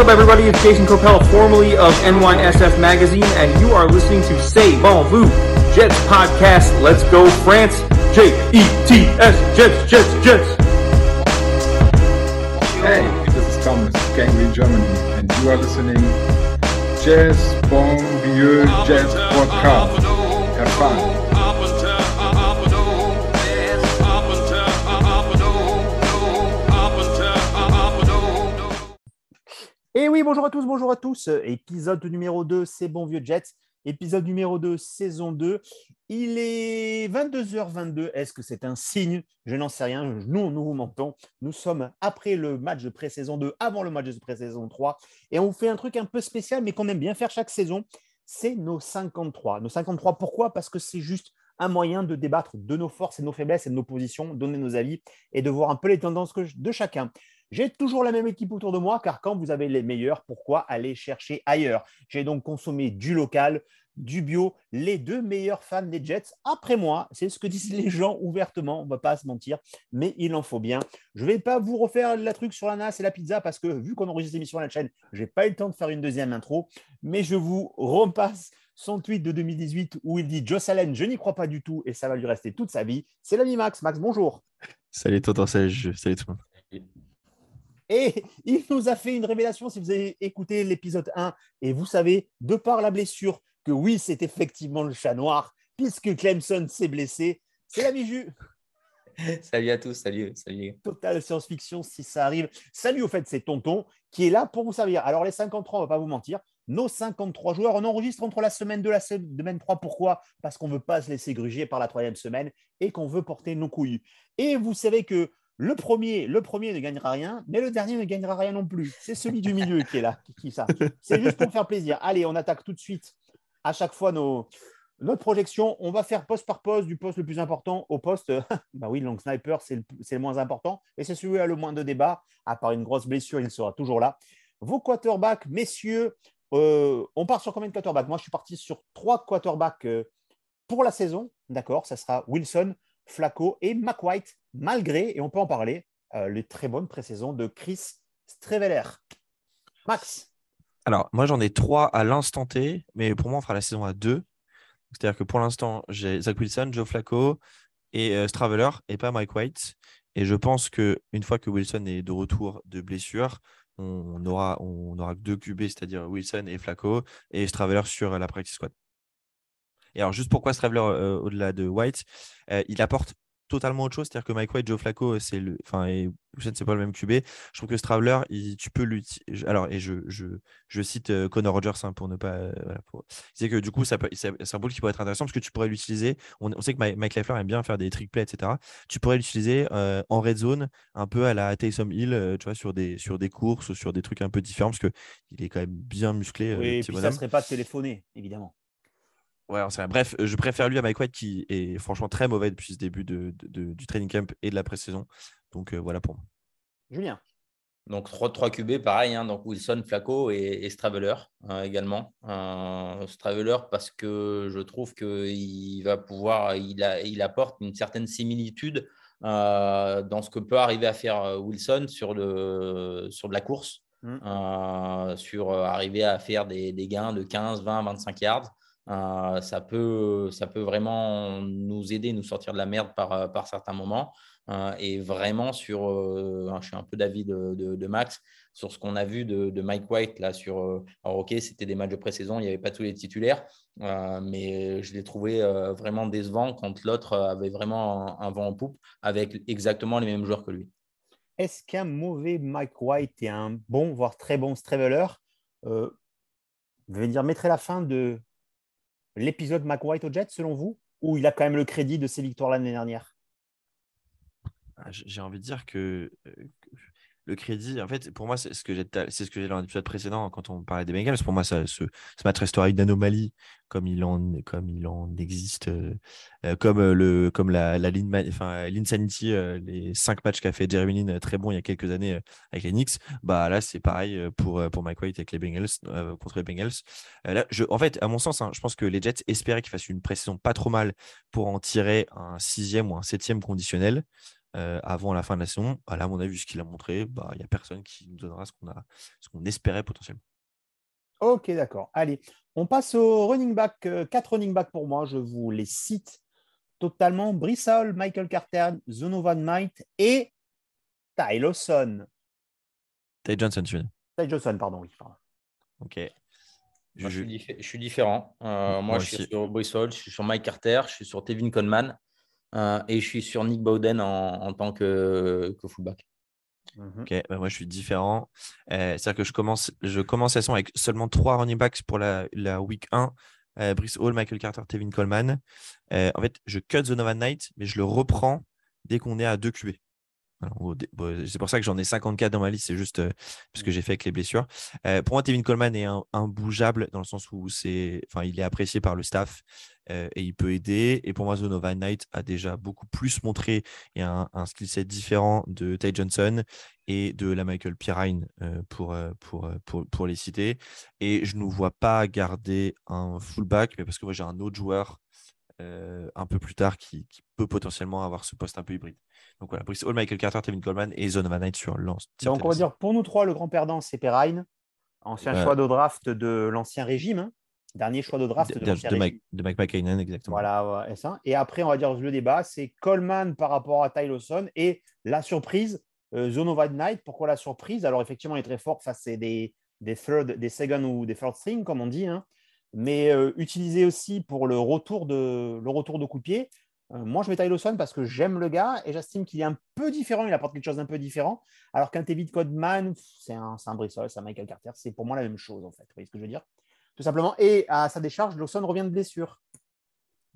up, everybody? It's Jason Copel, formerly of NYSF Magazine, and you are listening to Say Bon Vu Jets podcast. Let's go, France! J E T S Jets, Jets, Jets. Hey, this is Thomas, Gangly Germany, and you are listening to Jazz Bon Vieux Jazz Podcast. Have fun. Et oui, bonjour à tous, bonjour à tous. Épisode numéro 2, c'est Bon Vieux Jets. Épisode numéro 2, saison 2. Il est 22h22. Est-ce que c'est un signe? Je n'en sais rien. Nous, nous vous mentons. Nous sommes après le match de pré-saison 2, avant le match de pré-saison 3. Et on vous fait un truc un peu spécial, mais qu'on aime bien faire chaque saison. C'est nos 53. Nos 53, pourquoi? Parce que c'est juste un moyen de débattre de nos forces et de nos faiblesses et de nos positions, donner nos avis et de voir un peu les tendances de chacun. J'ai toujours la même équipe autour de moi, car quand vous avez les meilleurs, pourquoi aller chercher ailleurs? J'ai donc consommé du local, du bio, les deux meilleurs fans des Jets après moi. C'est ce que disent les gens ouvertement, on ne va pas se mentir, mais il en faut bien. Je ne vais pas vous refaire la truc sur la NAS et la pizza, parce que vu qu'on enregistre l'émission à la chaîne, je n'ai pas eu le temps de faire une deuxième intro, mais je vous repasse son tweet de 2018 où il dit Joss Allen, je n'y crois pas du tout et ça va lui rester toute sa vie. C'est l'ami Max. Max, bonjour. Salut Tonton Salut tout le monde. Et il nous a fait une révélation, si vous avez écouté l'épisode 1, et vous savez, de par la blessure, que oui, c'est effectivement le chat noir, puisque Clemson s'est blessé. C'est l'ami Jus. Salut à tous, salut, salut. Total science-fiction si ça arrive. Salut au fait, c'est Tonton qui est là pour vous servir. Alors les 53, on ne va pas vous mentir, nos 53 joueurs, on enregistre entre la semaine 2 et la semaine 3. Pourquoi? Parce qu'on ne veut pas se laisser gruger par la troisième semaine et qu'on veut porter nos couilles. Et vous savez que le premier, ne gagnera rien, mais le dernier ne gagnera rien non plus. C'est celui du milieu qui est là, qui, ça. C'est juste pour faire plaisir. Allez, on attaque tout de suite à chaque fois nos, notre projection. On va faire poste par poste, du poste le plus important au poste. bah oui, long sniper, c'est le, moins important. Et c'est celui qui a le moins de débat. À part une grosse blessure, il sera toujours là. Vos quarterbacks, messieurs, euh, on part sur combien de quarterbacks? Moi, je suis parti sur trois quarterbacks euh, pour la saison. D'accord, ça sera Wilson, Flacco et McWhite, malgré, et on peut en parler, euh, les très bonnes pré-saisons de Chris Streveler. Max Alors, moi, j'en ai trois à l'instant T, mais pour moi, on fera la saison à deux. C'est-à-dire que pour l'instant, j'ai Zach Wilson, Joe Flacco et euh, Straveler et pas Mike White. Et je pense qu'une fois que Wilson est de retour de blessure, on aura, on aura deux QB, c'est-à-dire Wilson et Flacco, et Straveler sur la practice squad. Et alors, juste pourquoi Straveler euh, au-delà de White, euh, il apporte totalement autre chose. C'est-à-dire que Mike White, Joe Flacco, c'est le, enfin, et c'est pas le même QB. Je trouve que Straveler, tu peux l'utiliser. Alors, et je, je, je cite euh, Connor Rogers hein, pour ne pas. C'est que du coup, ça c'est un qui pourrait être intéressant parce que tu pourrais l'utiliser. On, sait que Mike, Leffler aime bien faire des trick plays, etc. Tu pourrais l'utiliser en red zone, un peu à la Taysom Hill, tu vois, sur des, sur des courses ou sur des trucs un peu différents parce qu'il est quand même bien musclé. Oui, et puis ça serait pas téléphoné, évidemment. Ouais, Bref, je préfère lui à Mike White qui est franchement très mauvais depuis ce début de, du training camp et de la pré-saison. Donc euh, voilà pour moi. Julien. Donc 3, 3 QB, pareil, hein, donc Wilson, Flacco et, Straveler hein, également. Euh, Straveler parce que je trouve qu'il va pouvoir, il, a, il apporte une certaine similitude euh, dans ce que peut arriver à faire Wilson sur, le, sur de la course, mmh. sur arriver à faire des, des, gains de 15, 20, 25 yards. Euh, ça, peut, ça peut vraiment nous aider, nous sortir de la merde par, euh, par certains moments. Euh, et vraiment sur, je suis un peu d'avis de, Max, sur ce qu'on a vu de, Mike White là sur. alors ok, c'était des matchs de pré-saison, il n'y avait pas tous les titulaires, mais je l'ai trouvé vraiment décevant quand l'autre avait vraiment un, vent en poupe avec exactement les mêmes joueurs que lui. Est-ce qu'un mauvais Mike White et un bon, voire très bon Straveler, euh, dire mettrait la fin de l'épisode McWhite au Jet, selon vous Ou il a quand même le crédit de ses victoires l'année dernière? Ah, J'ai envie de dire que, euh, le crédit, en fait, pour moi, c'est ce que j'ai j'ai dans l'épisode précédent quand on parlait des Bengals. Pour moi, ça, ce, ce match restera une anomalie comme il en, comme il en existe, euh, euh, comme le, comme la, la ligne, enfin, l'Insanity, les cinq matchs qu'a fait Jeremy Lin très bon il y a quelques années avec les Knicks. Bah là, c'est pareil pour pour Mike White avec les Bengals contre les Bengals. là, je, en fait, à mon sens, hein, je pense que les Jets espéraient qu'ils fassent une précision pas trop mal pour en tirer un sixième ou un septième conditionnel. Avant la fin de la saison. Bah, là, à mon avis, vu ce qu'il a montré, bah, il n'y a personne qui nous donnera ce qu'on a, ce qu'on espérait potentiellement. Ok, d'accord. Allez, on passe au running back. quatre running backs pour moi. Je vous les cite totalement. Brissol, Michael Carter, Zonovan Knight et Ty Lawson. Ty Johnson, tu veux Ty Johnson, pardon, oui. Ok. Je, suis, différent. Euh, moi, je suis sur Brissol, je suis sur Mike Carter, je suis sur Tevin Conman euh, et je suis sur Nick Bowden en, tant que, fullback. Mhm. Ok, bah, moi je suis différent. Euh, c'est-à-dire que je commence, je commence la saison avec seulement trois running backs pour la, la week 1. Brice Hall, Michael Carter, Tevin Coleman. en fait, je cut The Nova Knight, mais je le reprends dès qu'on est à 2 QB. C'est pour ça que j'en ai 54 dans ma liste, c'est juste euh, parce que mmh. j'ai fait avec les blessures. Euh, pour moi, Tevin Coleman est un, bougeable dans le sens où c'est, enfin, il est apprécié par le staff euh, et il peut aider. Et pour moi, Zonova Knight a déjà beaucoup plus montré et un, un skill set différent de Ty Johnson et de la Michael Pirine pour, pour, pour, pour, les citer. Et je ne vois pas garder un fullback, mais parce que moi, j'ai un autre joueur un peu plus tard qui, qui peut potentiellement avoir ce poste un peu hybride. Donc voilà, Brice Hall, Michael Carter, Tevin Coleman et Zone Night sur lance. Donc on va dire pour nous trois, le grand perdant, c'est Perrine, ancien choix de draft de l'ancien régime. Hein. Dernier choix de draft de, de, Mike, de Mike McKinnon, exactement. Voilà, et, ça. et après, on va dire le débat, c'est Coleman par rapport à Ty Lawson et la surprise, euh, Zone of Night. Pourquoi la surprise? Alors, effectivement, il est très fort face à des, des, third, des second ou des third string, comme on dit, hein. mais euh, utilisé aussi pour le retour de, le retour de coup de pied. Euh, moi, je mets Ty Lawson parce que j'aime le gars et j'estime qu'il est un peu différent. Il apporte quelque chose d'un peu différent. Alors qu'un David Codman, c'est un, un Brissol, c'est un Michael Carter. C'est pour moi la même chose, en fait. Vous voyez ce que je veux dire? Tout simplement. Et à sa décharge, Lawson revient de blessure.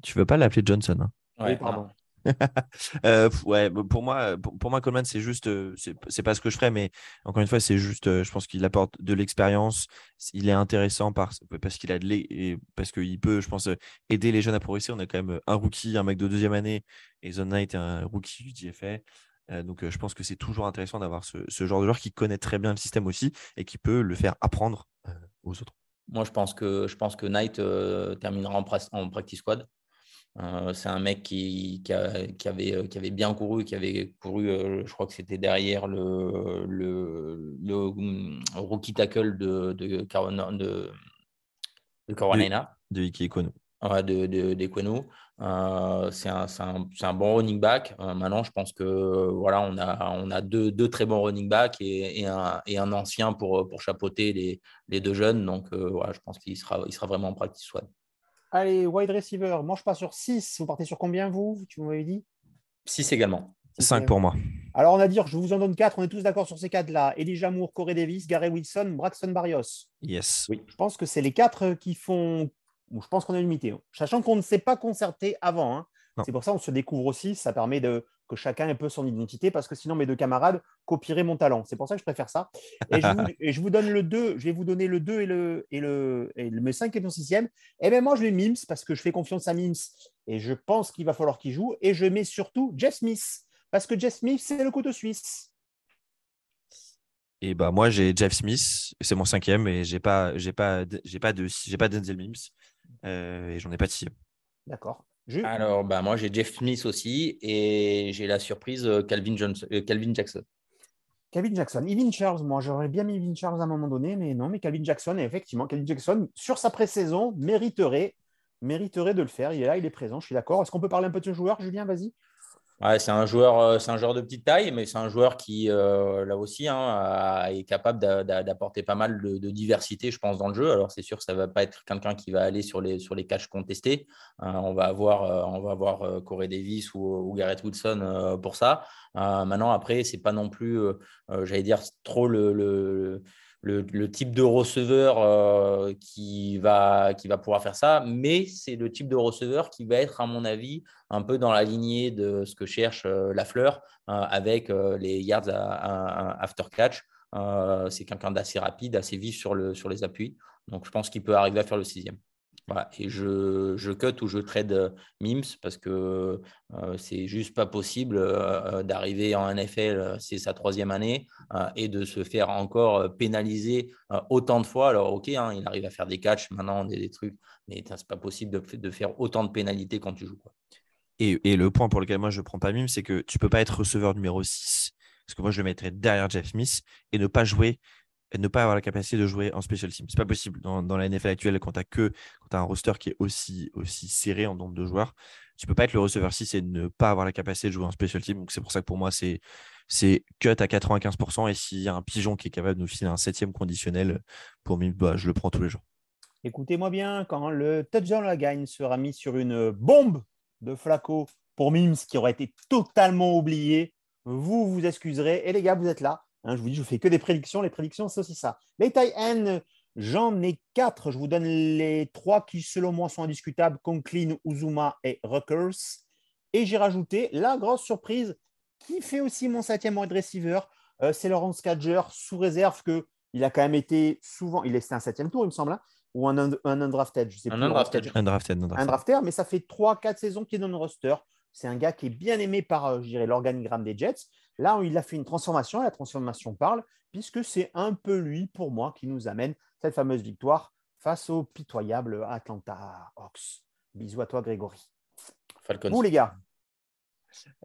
Tu veux pas l'appeler Johnson hein? Oui, pardon. Euh, ouais, pour moi, pour, moi, Coleman, c'est juste, euh, c'est pas ce que je ferais, mais encore une fois, c'est juste, euh, je pense qu'il apporte de l'expérience. Il est intéressant parce qu'il a de parce qu'il peut, je pense, aider les jeunes à progresser. On a quand même un rookie, un mec de deuxième année, et Zone Knight, un rookie du DFA. donc, je pense que c'est toujours intéressant d'avoir ce, genre de joueur qui connaît très bien le système aussi et qui peut le faire apprendre aux autres. Moi, je pense que, je pense que Knight terminera en, en practice squad. Euh, c'est un mec qui, avait, euh, qui avait bien couru, qui avait couru, euh, je crois que c'était derrière le, le, rookie tackle de, de, Carolina. De, de Carolina. De, de Ouais, de, de, c'est un, un, un, bon running back. maintenant, je pense que voilà, on a, on a deux, deux très bons running backs et, et, un, et un, ancien pour, pour chapeauter les, les deux jeunes. Donc, voilà, je pense qu'il sera, il sera vraiment en practice squad. Allez, wide receiver, mange pas sur 6. Vous partez sur combien, vous Tu m'avais dit? 6 également. 5 pour moi. Alors, on a dit, je vous en donne 4. On est tous d'accord sur ces 4-là. Elijah Moore, Corey Davis, Gary Wilson, Braxton Barrios. Yes. Oui. Je pense que c'est les 4 qui font. Je pense qu'on est limité. Sachant qu'on ne s'est pas concerté avant. Hein. C'est pour ça qu'on se découvre aussi. Ça permet de, que chacun ait un peu son identité, parce que sinon mes deux camarades copieraient mon talent. C'est pour ça que je préfère ça. Et je vous, donne le 2, je vais vous donner le 2 et le, et le, et le 5 et le 6e. Et bien moi, je mets Mims, parce que je fais confiance à Mims, et je pense qu'il va falloir qu'il joue. Et je mets surtout Jess Smith, parce que Jess Smith, c'est le couteau suisse. Et bah moi j'ai Jeff Smith, c'est mon cinquième et j'ai pas j'ai pas j'ai pas de j'ai pas Denzel Mims et j'en ai pas de sixième. D'accord. Alors, bah, moi, j'ai Jeff Smith aussi et j'ai la surprise euh, Calvin, euh, Calvin Jackson. Calvin Jackson. Evin Charles, moi, j'aurais bien mis Evin Charles à un moment donné, mais non, mais Calvin Jackson, effectivement, Calvin Jackson, sur sa pré-saison, mériterait, mériterait de le faire. Il est là, il est présent, je suis d'accord. Est-ce qu'on peut parler un peu de ce joueur, Julien? Vas-y c'est un joueur, euh, un joueur de petite taille, mais c'est un joueur qui, euh, là aussi, hein, est capable d'apporter pas mal de, diversité, je pense, dans le jeu. Alors, c'est sûr que ça ne va pas être quelqu'un qui va aller sur les, sur les catchs contestés. Hein. on va avoir, euh, on va avoir Corey Davis ou, Garrett Wilson pour ça. maintenant, après, c'est pas non plus, j'allais dire, trop le le, type de receveur euh, qui, va, pouvoir faire ça, mais c'est le type de receveur qui va être, à mon avis, un peu dans la lignée de ce que cherche euh, la fleur euh, avec les yards after catch. c'est quelqu'un d'assez rapide, assez vif le, sur les appuis. Donc, je pense qu'il peut arriver à faire le sixième. Et je, je cut ou je trade euh, Mims parce que euh, c'est juste pas possible euh, d'arriver en NFL, c'est sa troisième année, et de se faire encore pénaliser autant de fois. Alors, ok, hein, il arrive à faire des catchs, maintenant, des, des trucs, mais c'est pas possible de, de, faire autant de pénalités quand tu joues. Quoi. Et, le point pour lequel moi je ne prends pas Mime, c'est que tu ne peux pas être receveur numéro 6, parce que moi je le mettrais derrière Jeff Smith et ne pas jouer, et ne pas avoir la capacité de jouer en special team. C'est pas possible dans, la NFL actuelle quand tu as que quand un roster qui est aussi, aussi serré en nombre de joueurs. Tu peux pas être le receveur 6 et ne pas avoir la capacité de jouer en special team. Donc c'est pour ça que pour moi c'est c'est cut à 95%. Et s'il y a un pigeon qui est capable de nous filer un septième conditionnel pour Mime, bah, je le prends tous les jours. Écoutez-moi bien, quand le touchdown la gagne sera mis sur une bombe de Flaco pour Mims qui aurait été totalement oublié, vous vous excuserez. Et les gars, vous êtes là. Hein, je vous dis, je fais que des prédictions. Les prédictions, c'est aussi ça. Les tailles N, j'en ai quatre. Je vous donne les trois qui, selon moi, sont indiscutables Conklin, Uzuma et Ruckers. Et j'ai rajouté la grosse surprise qui fait aussi mon septième wide receiver. Euh, c'est Laurence Cadger, sous réserve qu'il a quand même été souvent. Il est un septième tour, il me semble. Hein, ou un, un undrafted, je sais un plus. Undrafted. Un drafted, un drafter, mais ça fait 3-4 saisons qu'il est dans le roster. C'est un gars qui est bien aimé par, euh, je dirais, l'organigramme des Jets. Là, il a fait une transformation, et la transformation parle, puisque c'est un peu lui, pour moi, qui nous amène cette fameuse victoire face au pitoyable Atlanta Hawks. Bisous à toi, Grégory. Falcons. Vous, les gars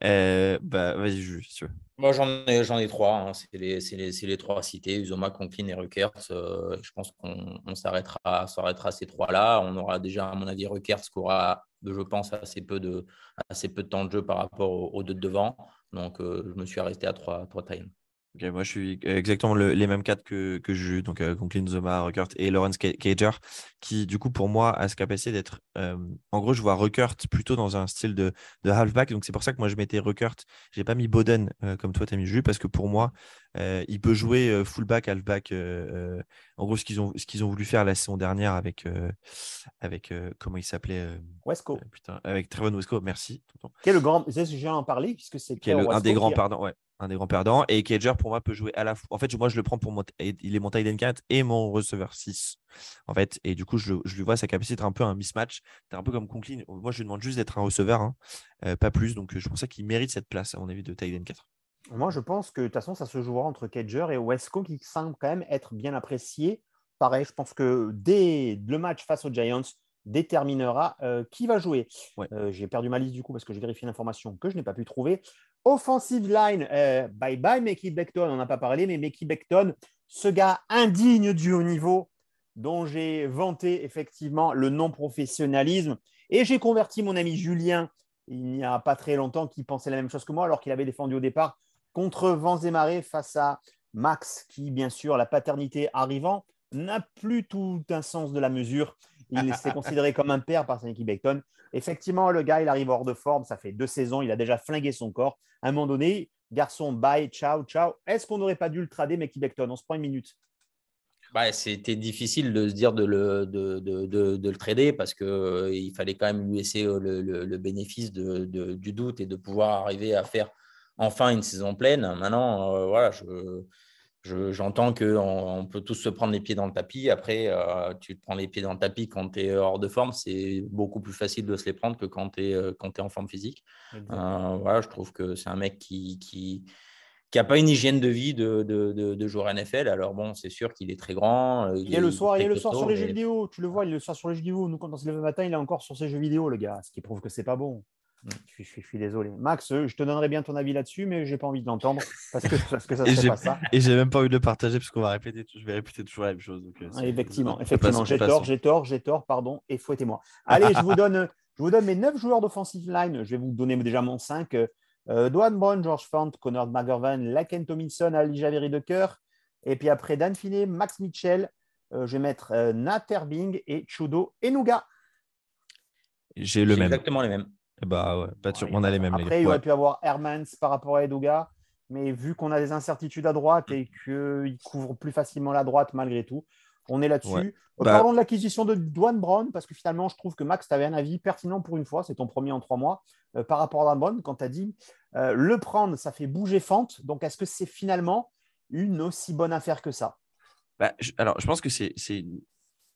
euh, bah, Vas-y, si tu veux. Moi, j'en ai, j'en ai trois. Hein. C'est, les, les, les, trois cités, Uzoma, Conklin et Ruckers. Euh, je pense qu'on s'arrêtera, s'arrêtera ces trois-là. On aura déjà, à mon avis, Ruckers qui aura, je pense, assez peu de, assez peu de temps de jeu par rapport aux, deux de devant. Donc, euh, je me suis arrêté à trois, trois time moi, je suis exactement les mêmes quatre que, que Jules, donc euh, Conklin, Zoma, Ruckert et Lawrence Cager, qui, du coup, pour moi, a ce capacité d'être. Euh, en gros, je vois Ruckert plutôt dans un style de, de halfback, donc c'est pour ça que moi, je mettais Ruckert. Je n'ai pas mis Boden euh, comme toi, tu as mis Jules, parce que pour moi, il peut jouer fullback, halfback. en gros, ce qu'ils ont, ce qu'ils ont voulu faire la saison dernière avec. avec comment il s'appelait Wesco. putain, avec Trevon Wesco, merci. Quel le grand. Que j'ai en parler, puisque c'est. Un des grands, pardon, ouais un des grands perdants. Et Cager, pour moi, peut jouer à la fois. En fait, moi, je le prends pour mon. Il est mon tight end 4 et mon receveur 6. En fait, et du coup, je, lui vois sa capacité d'être un peu un mismatch. C'est un peu comme Conklin. Moi, je lui demande juste d'être un receveur, hein, euh, pas plus. Donc, je pense qu'il mérite cette place, à mon avis, de tight end 4. Moi, je pense que de toute façon, ça se jouera entre Cager et Wesco qui semble quand même être bien apprécié. Pareil, je pense que dès le match face aux Giants, déterminera euh, qui va jouer. Euh, j'ai perdu ma liste du coup parce que j'ai vérifié l'information que je n'ai pas pu trouver. Offensive line, euh, bye bye Mickey Beckton, on n'en a pas parlé, mais Mickey Beckton, ce gars indigne du haut niveau, dont j'ai vanté effectivement le non-professionnalisme. Et j'ai converti mon ami Julien, il n'y a pas très longtemps, qui pensait la même chose que moi, alors qu'il avait défendu au départ contre Vents et Marées face à Max, qui, bien sûr, la paternité arrivant, n'a plus tout un sens de la mesure il s'est considéré comme un père par Nicky Beckton. Effectivement, le gars, il arrive hors de forme. Ça fait deux saisons. Il a déjà flingué son corps. À un moment donné, garçon, bye, ciao, ciao. Est-ce qu'on n'aurait pas dû le trader, Mickey Beckton? On se prend une minute. Bah, c'était difficile de se dire de le, de, de, de, le trader parce qu'il euh, fallait quand même lui laisser euh, le, le, bénéfice du doute et de pouvoir arriver à faire enfin une saison pleine. Maintenant, euh, voilà, je, J'entends qu'on on peut tous se prendre les pieds dans le tapis. Après, euh, tu te prends les pieds dans le tapis quand tu es hors de forme. C'est beaucoup plus facile de se les prendre que quand tu es, es, en forme physique. Euh, voilà, je trouve que c'est un mec qui, qui, qui pas une hygiène de vie de, de, de, joueur NFL. Alors bon, c'est sûr qu'il est très grand. Il, est le soir, il est le soir sur les jeux vidéo. Tu le vois, il est le soir sur les jeux vidéo. Nous, quand on se lève le matin, il est encore sur ses jeux vidéo, le gars. Ce qui prouve que c'est pas bon. Mm. Je, suis, désolé. Max, je te donnerai bien ton avis là-dessus, mais j'ai pas envie de l'entendre parce que, parce que ça ne pas ça. Et j'ai même pas envie de le partager parce qu'on va répéter, je vais répéter toujours la même chose. Euh, ah, effectivement, effectivement. J'ai tort, j'ai tort, j'ai tort, pardon, et fouettez-moi. Allez, je vous donne, je vous donne mes 9 joueurs d'offensive line. Je vais vous donner déjà mon 5. Euh, Doan Brown, George Fant, Connor McGovern, Laken Tomlinson, Ali Javeri de Cœur. Et puis après Dan Finney, Max Mitchell. Euh, je vais mettre euh, Nat Herbing et Chudo Enuga. J'ai le même. Exactement les mêmes. Bah ouais, pas sûr. on a les mêmes. Après, il aurait pu avoir Hermans par rapport à Edoga, mais vu qu'on a des incertitudes à droite et qu'il couvre plus facilement la droite malgré tout, on est là-dessus. Euh, bah parlons de l'acquisition de Dwan Brown, parce que finalement, je trouve que Max, tu avais un avis pertinent pour une fois, c'est ton premier en trois mois, euh, par rapport à Dwan Brown, quand tu as dit euh, le prendre, ça fait bouger Fante. Donc, est-ce que c'est finalement une aussi bonne affaire que ça? Bah, Alors, je pense que c'est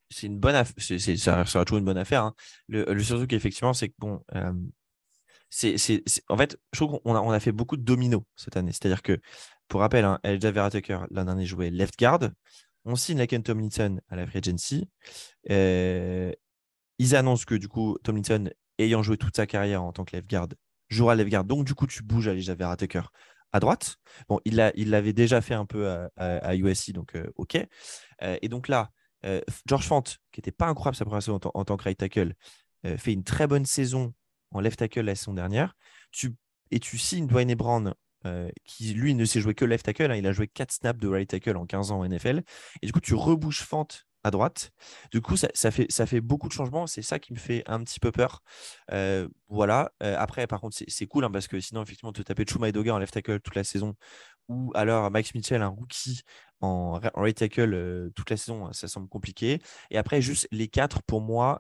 c'est une bonne affaire. Ça sera toujours une bonne affaire. Hein. Le, le, surtout qu'effectivement, c'est que bon, euh, c'est, en fait, je trouve qu'on a, on a fait beaucoup de dominos cette année. C'est-à-dire que, pour rappel, hein, Elijah Vera Tucker, l'an dernier, jouait left guard. On signe Laken Tomlinson à la free agency. Euh, ils annoncent que du coup, Tomlinson ayant joué toute sa carrière en tant que left guard, jouera left guard. Donc, du coup, tu bouges à Elijah Vera à droite. Bon, il l'avait il déjà fait un peu à, USC, donc OK. et donc là, George Fant, qui n'était pas incroyable sa première saison en, tant que right tackle, fait une très bonne saison en left tackle la saison dernière. Tu, et tu signes Dwayne Brown euh, qui lui ne s'est joué que left tackle. Hein. il a joué 4 snaps de right tackle en 15 ans en NFL. Et du coup, tu rebouches Fante à droite. Du coup, ça, fait, ça fait beaucoup de changements. C'est ça qui me fait un petit peu peur. Euh, voilà. Euh, après, par contre, c'est cool hein, parce que sinon, effectivement, te taper Chuma Doga en left tackle toute la saison ou alors Max Mitchell, un rookie en, right tackle toute la saison, ça semble compliqué. Et après, juste les quatre, pour moi,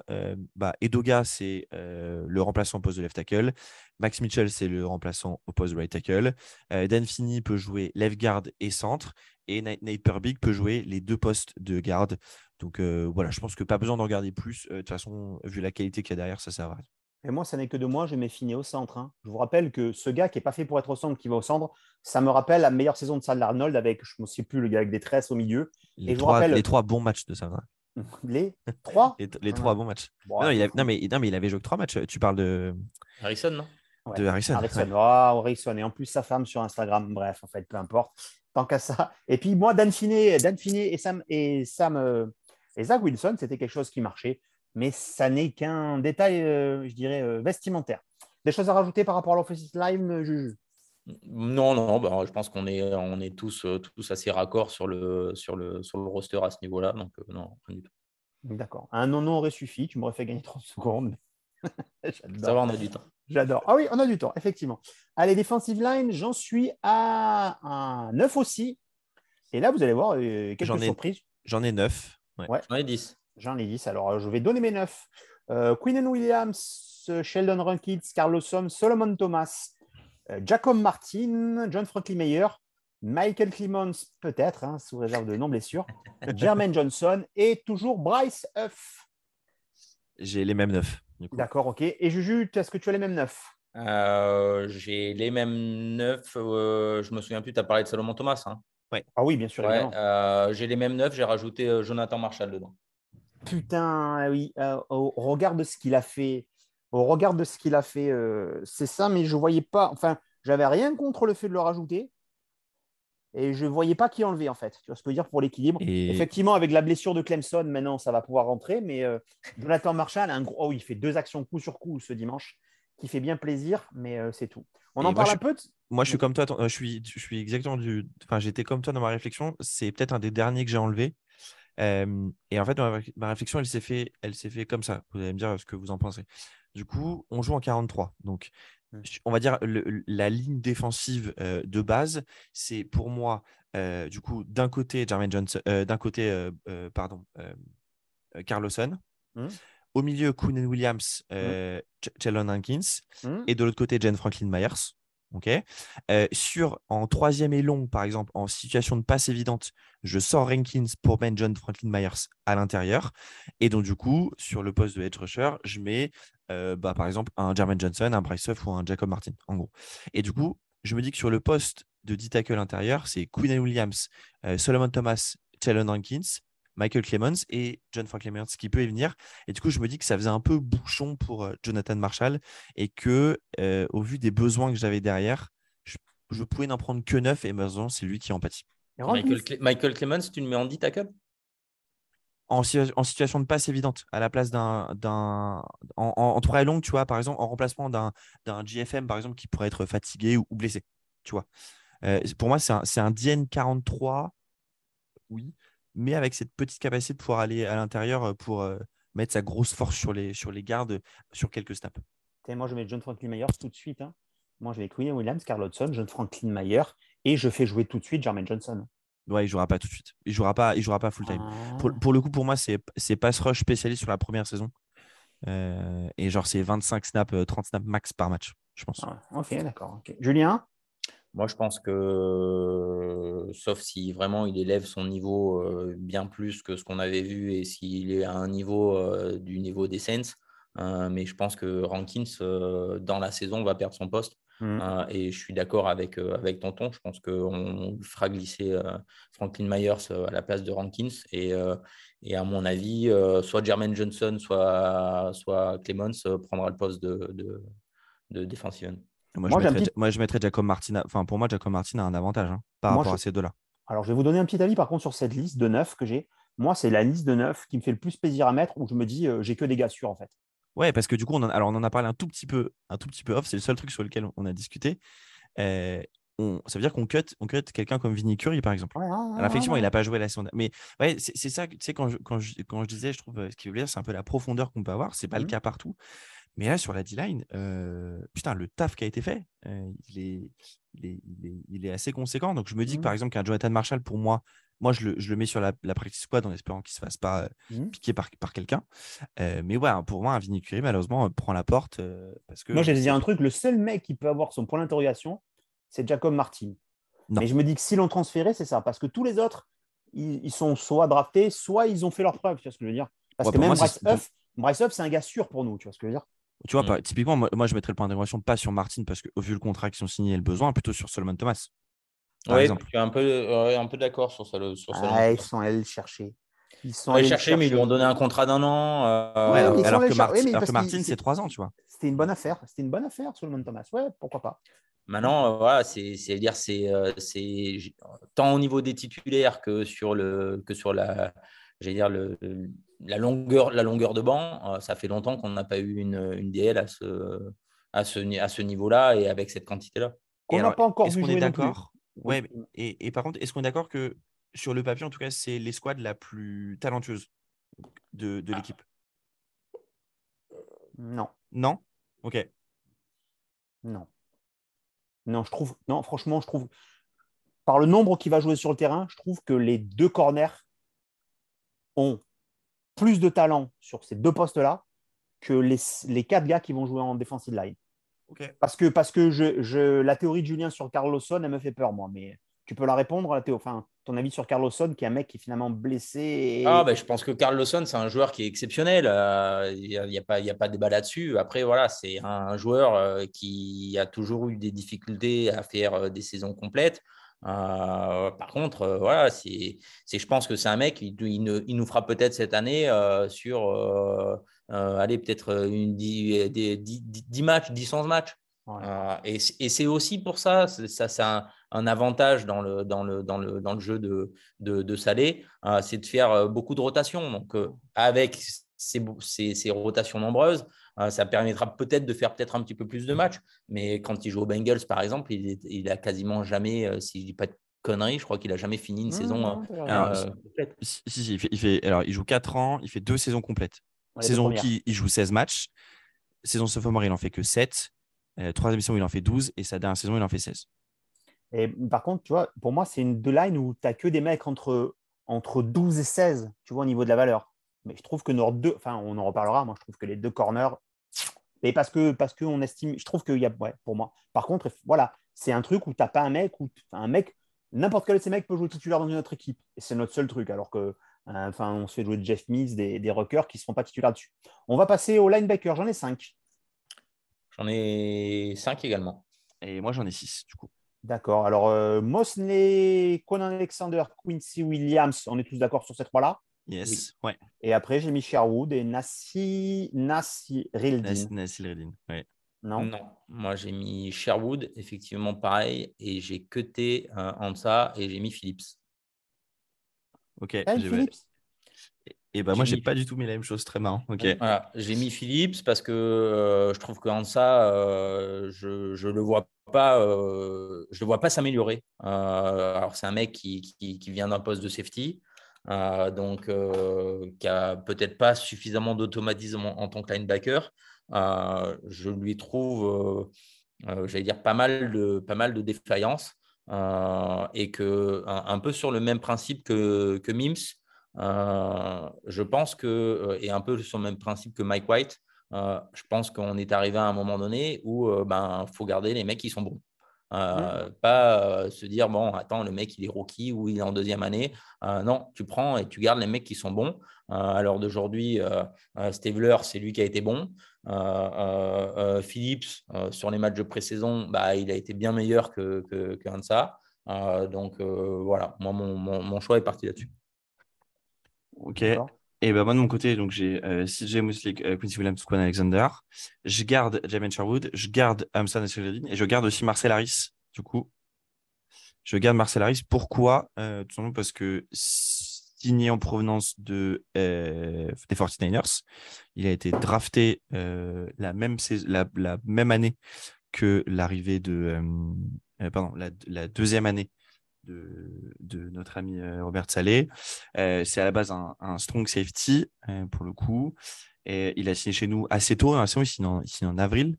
bah, Edoga, c'est le remplaçant au poste de left tackle. Max Mitchell, c'est le remplaçant au poste de right tackle. Dan Finney peut jouer left guard et centre. Et Nate peut jouer les deux postes de garde. Donc voilà, je pense que pas besoin d'en regarder plus. De toute façon, vu la qualité qu'il y a derrière, ça sert à rien. Et moi, ça n'est que de moi, je mets fini au centre. Hein. Je vous rappelle que ce gars qui n'est pas fait pour être au centre, qui va au centre, ça me rappelle la meilleure saison de Sal Arnold avec, je ne me souviens plus, le gars avec des tresses au milieu. Les, trois, rappelle... les trois bons matchs de ça. Les trois les, trois bons matchs. non, il mais, non, mais il avait joué que trois matchs. Tu parles de. Harrison, non? De Harrison. Harrison. Oh, Harrison. Et en plus, sa femme sur Instagram. Bref, en fait, peu importe. Tant qu'à ça. Et puis, moi, Dan Finney, Dan Finney et Sam, et Sam euh, et Zach Wilson, c'était quelque chose qui marchait mais ça n'est qu'un détail, euh, je dirais, euh, vestimentaire. Des choses à rajouter par rapport à l'Offensive Line, euh, Juju? Non, non, bah, je pense qu'on est, on est tous, tous assez raccords sur le, sur, le, sur le roster à ce niveau-là. Donc, non, rien du tout. D'accord. Un non-non aurait suffi. Tu m'aurais fait gagner 30 secondes. Ça va, on a du temps. J'adore. Ah oui, on a du temps, effectivement. Allez, defensive line, j'en suis à un 9 aussi. Et là, vous allez voir quelques surprises. J'en ai 9. Ouais. J'en ai 10. J'en ai 10. Alors, je vais donner mes 9. Euh, Quinn Williams, Sheldon Rankins, Carlos Som, Solomon Thomas, euh, Jacob Martin, John Franklin Mayer, Michael Clemons, peut-être, hein, sous réserve de non-blessure, Jermaine Johnson et toujours Bryce Huff. J'ai les mêmes 9. D'accord, ok. Et Juju, est-ce que tu as les mêmes 9 euh, J'ai les mêmes 9. je me souviens plus, tu as parlé de Solomon Thomas. Hein? Ouais. Ah oui, bien sûr. j'ai les mêmes 9. J'ai rajouté Jonathan Marshall dedans. Putain, ah oui, euh, au regard de ce qu'il a fait, au regard de ce qu'il a fait, euh, c'est ça, mais je voyais pas, enfin, j'avais rien contre le fait de le rajouter. Et je ne voyais pas qui enlever, en fait. Tu vois ce que je veux dire pour l'équilibre. Effectivement, avec la blessure de Clemson, maintenant, ça va pouvoir rentrer. Mais euh, Jonathan Marshall, un gros... oh, il fait deux actions coup sur coup ce dimanche, qui fait bien plaisir, mais c'est tout. On en parle un peu Moi, je suis comme toi. Je suis, je suis exactement du. Enfin, j'étais comme toi dans ma réflexion. C'est peut-être un des derniers que j'ai enlevé et en fait, ma, réflexion, elle s'est fait, elle s'est fait comme ça. Vous allez me dire ce que vous en pensez. Du coup, on joue en 43. Donc, mmh. on va dire la ligne défensive de base, c'est pour moi, du coup, d'un côté, Jermaine Johnson, d'un côté, pardon, Carlosson. Mmh. Au milieu, Kuhn Williams, mmh. Chelon Hankins. Et de l'autre côté, Jen Franklin Myers. Sur en troisième et long, par exemple, en situation de passe évidente, je sors Rankins pour Ben John Franklin Myers à l'intérieur. Et donc, du coup, sur le poste de edge rusher, je mets bah, par exemple un Jermaine Johnson, un Bryce Huff ou un Jacob Martin, en gros. Et du coup, je me dis que sur le poste de D-tackle intérieur, c'est Quinn Williams, Solomon Thomas, Chalon Rankins, Michael Clemens et John Franklin Myers qui peut y venir. Et du coup, je me dis que ça faisait un peu bouchon pour euh, Jonathan Marshall et que, euh, au vu des besoins que j'avais derrière, je, pouvais n'en prendre que neuf et maintenant, c'est lui qui en pâtit. Michael, Clemens, tu le mets en dit tackle? En, en, situation de passe évidente, à la place d'un. En, en, très long, tu vois, par exemple, en remplacement d'un GFM, par exemple, qui pourrait être fatigué ou, blessé, tu vois. Euh, pour moi, c'est un, un DN 43, oui, mais avec cette petite capacité de pouvoir aller à l'intérieur euh, pour euh, mettre sa grosse force sur les, sur les gardes sur quelques snaps. moi, je mets John Franklin Myers tout de suite. Hein. Moi, je vais Quinn Williams, Carl Hudson, John Franklin Mayer et je fais jouer tout de suite Jermaine Johnson. Ouais, il jouera pas tout de suite. Il jouera pas, il jouera pas full time. Pour, ah. pour, le coup, pour moi, c'est pass rush spécialiste sur la première saison. Euh, et genre, c'est 25 snaps, 30 snaps max par match, je pense. Ah, ok, d'accord. Julien? Moi, je pense que, sauf si vraiment il élève son niveau bien plus que ce qu'on avait vu et s'il est à un niveau du niveau des Saints, hein, mais je pense que Rankins, dans la saison, va perdre son poste. Mhm. Euh, et je suis d'accord avec, euh, avec Tonton. Je pense qu'on fera glisser euh, Franklin Myers à la place de Rankins. Et, et à mon avis, soit Jermaine Johnson, soit, soit Clemens prendra le poste de, de, de defensive end. Moi, Moi, je mettrais, petit- moi, je mettrais Jacob Martin. Enfin, pour moi, Jacob Martin a un avantage hein, par Moi, rapport je- à ces deux-là. Alors, je vais vous donner un petit avis par contre sur cette liste de neuf que j'ai. Moi, c'est la liste de neuf qui me fait le plus plaisir à mettre où je me dis, euh, j'ai que des gars sûrs en fait. Ouais, parce que du coup, on en, alors on en a parlé un tout petit peu, un tout petit peu off. C'est le seul truc sur lequel on a discuté. Euh, on, ça veut dire qu'on cut, on cut quelqu'un comme Vinny Curry, par exemple. Ouais, ouais, Alors, effectivement, il n'a pas joué la saison. Mais ouais, c'est ça, tu sais, quand je, quand, je, quand je disais, je trouve, euh, ce qui veut dire, c'est un peu la profondeur qu'on peut avoir. C'est pas le Mhm. cas partout. Mais là, sur la D-line, euh, putain, le taf qui a été fait, euh, il, est, il, est, il, est, il est assez conséquent. Donc, je me dis que, Mhm. par exemple, qu'un Jonathan Marshall, pour moi, moi, je le, je le mets sur la, la practice squad en espérant qu'il se fasse pas euh, Mhm. piquer par, par quelqu'un. Euh, mais ouais, pour moi, un Vinny Curry, malheureusement, prend la porte parce que. Moi, j'ai dit un truc, le seul mec qui peut avoir son point d'interrogation, c'est Jacob Martin. Non. Mais je me dis que s'ils l'ont transféré, c'est ça. Parce que tous les autres, ils, ils sont soit draftés, soit ils ont fait leur preuve. Tu vois ce que je veux dire Parce Ouais, que même moi, Bryce Huff, Bryce Huff, c'est un gars sûr pour nous. Tu vois ce que je veux dire Tu vois, Mm. par- typiquement, moi, moi, je mettrais le point d'interrogation pas sur Martin parce que, au vu le contrat qu'ils ont signé et le besoin, plutôt sur Solomon Thomas. Exemple. je suis un peu, ouais, un peu d'accord sur ça. Sur ça, Ah, Ils sont allés le chercher. Ils sont allés le chercher, mais ils lui ont donné un contrat d'un an. euh, Ouais, alors, que, oui, alors Martin, c'est- trois ans, tu vois. C'était une bonne affaire. C'était une bonne affaire, Solomon Thomas. Ouais, pourquoi pas Maintenant, euh, voilà, c'est c'est dire c'est euh, tant au niveau des titulaires que sur le que sur la j'allais dire le, la longueur la longueur de banc. euh, ça fait longtemps qu'on n'a pas eu une, une DL à ce à ce ni- à ce niveau-là et avec cette quantité-là. Et n'a pas encore Est-ce qu'on est d'accord? Ouais, et, et par contre, est-ce qu'on est d'accord que sur le papier, en tout cas, c'est l'escouade la plus talentueuse de, de l'équipe? Non, Non? Ok. non. Non, je trouve. Non, franchement, je trouve. Par le nombre qui va jouer sur le terrain, je trouve que les deux corners ont plus de talent sur ces deux postes-là que les, les quatre gars qui vont jouer en defensive line. Parce que, parce que je, je- la théorie de Julien sur Carlosson, elle me fait peur, moi. Mais tu peux la répondre, la théo. Enfin, ton avis sur Carlosson, qui est un mec qui est finalement blessé. et- Ah, ben, je pense que Carl Lawson, c'est un joueur qui est exceptionnel. euh, Il n'y a, y a pas, il y a pas de débat là-dessus. Après, voilà, c'est un joueur euh, qui a toujours eu des difficultés à faire euh, des saisons complètes. Euh, par contre, euh, voilà, c'est, je pense que c'est un mec, il, il ne- il nous fera peut-être cette année euh, sur, allez, peut-être une, dix, des- dix- dix- dix matchs, 10-11 matchs. Ouais. Euh, et c'est aussi pour ça, c'est- ça c'est un, un avantage dans le, dans le, dans le, dans le jeu de, de, de Salé, c'est de faire beaucoup de rotations. Donc, avec ces, ces- ces rotations nombreuses, ça permettra peut-être de faire peut-être un petit peu plus de matchs. Mais quand il joue aux Bengals, par exemple, il, est- il a quasiment jamais, euh, si je dis pas de conneries, je crois qu'il a jamais fini une Mmh, saison euh, raison. Alors, euh, complète. Si, si, si, il, fait, il fait- alors, il joue 4 ans, il fait deux saisons complètes. Ouais, saison rookie, il joue 16 matchs. Saison sophomore, il en fait que 7. Euh, troisième saison, il en fait 12. Et sa dernière saison, il en fait 16. Et par contre, tu vois, pour moi, c'est une deux line où tu n'as que des mecs entre, entre 12 et 16, tu vois, au niveau de la valeur. Mais je trouve que nos deux, enfin, on en reparlera, moi, je trouve que les deux corners, et parce que parce qu'on estime, je trouve qu'il y a, ouais, pour moi. Par contre, voilà, c'est un truc où tu n'as pas un mec, où un mec, n'importe quel de ces mecs peut jouer titulaire dans une autre équipe. Et c'est notre seul truc, alors que, euh, enfin, on se fait jouer de Jeff Mills, des, des rockers qui ne seront pas titulaires dessus. On va passer au linebacker, j'en ai 5. J'en ai cinq également. Et moi, j'en ai 6, du coup. D'accord. Alors, euh, Mosley, Conan Alexander, Quincy Williams, on est tous d'accord sur ces trois-là. Yes. Ouais. Et après, j'ai mis Sherwood et Nassi, Nassi Rildin. Nas- Nassil Reddin. Ouais. Non, Non, moi j'ai mis Sherwood, effectivement pareil, et j'ai cuté euh, Ansa et j'ai mis Phillips. Ok. Kyle j'ai- Phillips? Et bah, moi, J'ai mis- pas du tout mis la même chose. Très marrant. Ok. Voilà, j'ai mis Phillips parce que euh, je trouve que Ansa, euh, je je le vois pas, euh, je le vois pas s'améliorer. Euh, alors c'est un mec qui, qui, qui vient d'un poste de safety, euh, donc euh, qui a peut-être pas suffisamment d'automatisme en, tant que linebacker. Euh, je lui trouve, j'allais dire pas mal de pas mal de défaillances et que un, peu sur le même principe que Mims. Je pense que, et un peu sur le même principe que Mike White, je pense qu'on est arrivé à un moment donné où il ben, faut garder les mecs qui sont bons. Euh, Pas euh, se dire, bon, attends, le mec, il est rookie ou il est en deuxième année. Euh, non, tu prends et tu gardes les mecs qui sont bons. Euh, à l'heure d'aujourd'hui, euh, euh, Stabler, c'est lui qui a été bon. Phillips, sur les matchs de pré-saison, bah, il a été bien meilleur que, que, donc voilà, moi, mon, mon, choix est parti là-dessus. Ok. Et ben moi de mon côté, donc j'ai CJ Mosley, Quincy Williams, Quan Alexander. Je garde Jamin Sherwood, je garde Amson et je garde aussi Marcel Harris. Du coup, je garde Marcel Harris. Pourquoi? Tout simplement parce que signé en provenance de, euh, des 49ers. Il a été drafté euh, la, même la, même année que l'arrivée de. Euh, pardon, la, deuxième année de, notre ami Robert Salé. c'est à la base un, strong safety, pour le coup. Et il a signé chez nous assez tôt, hein, il signe en, en avril,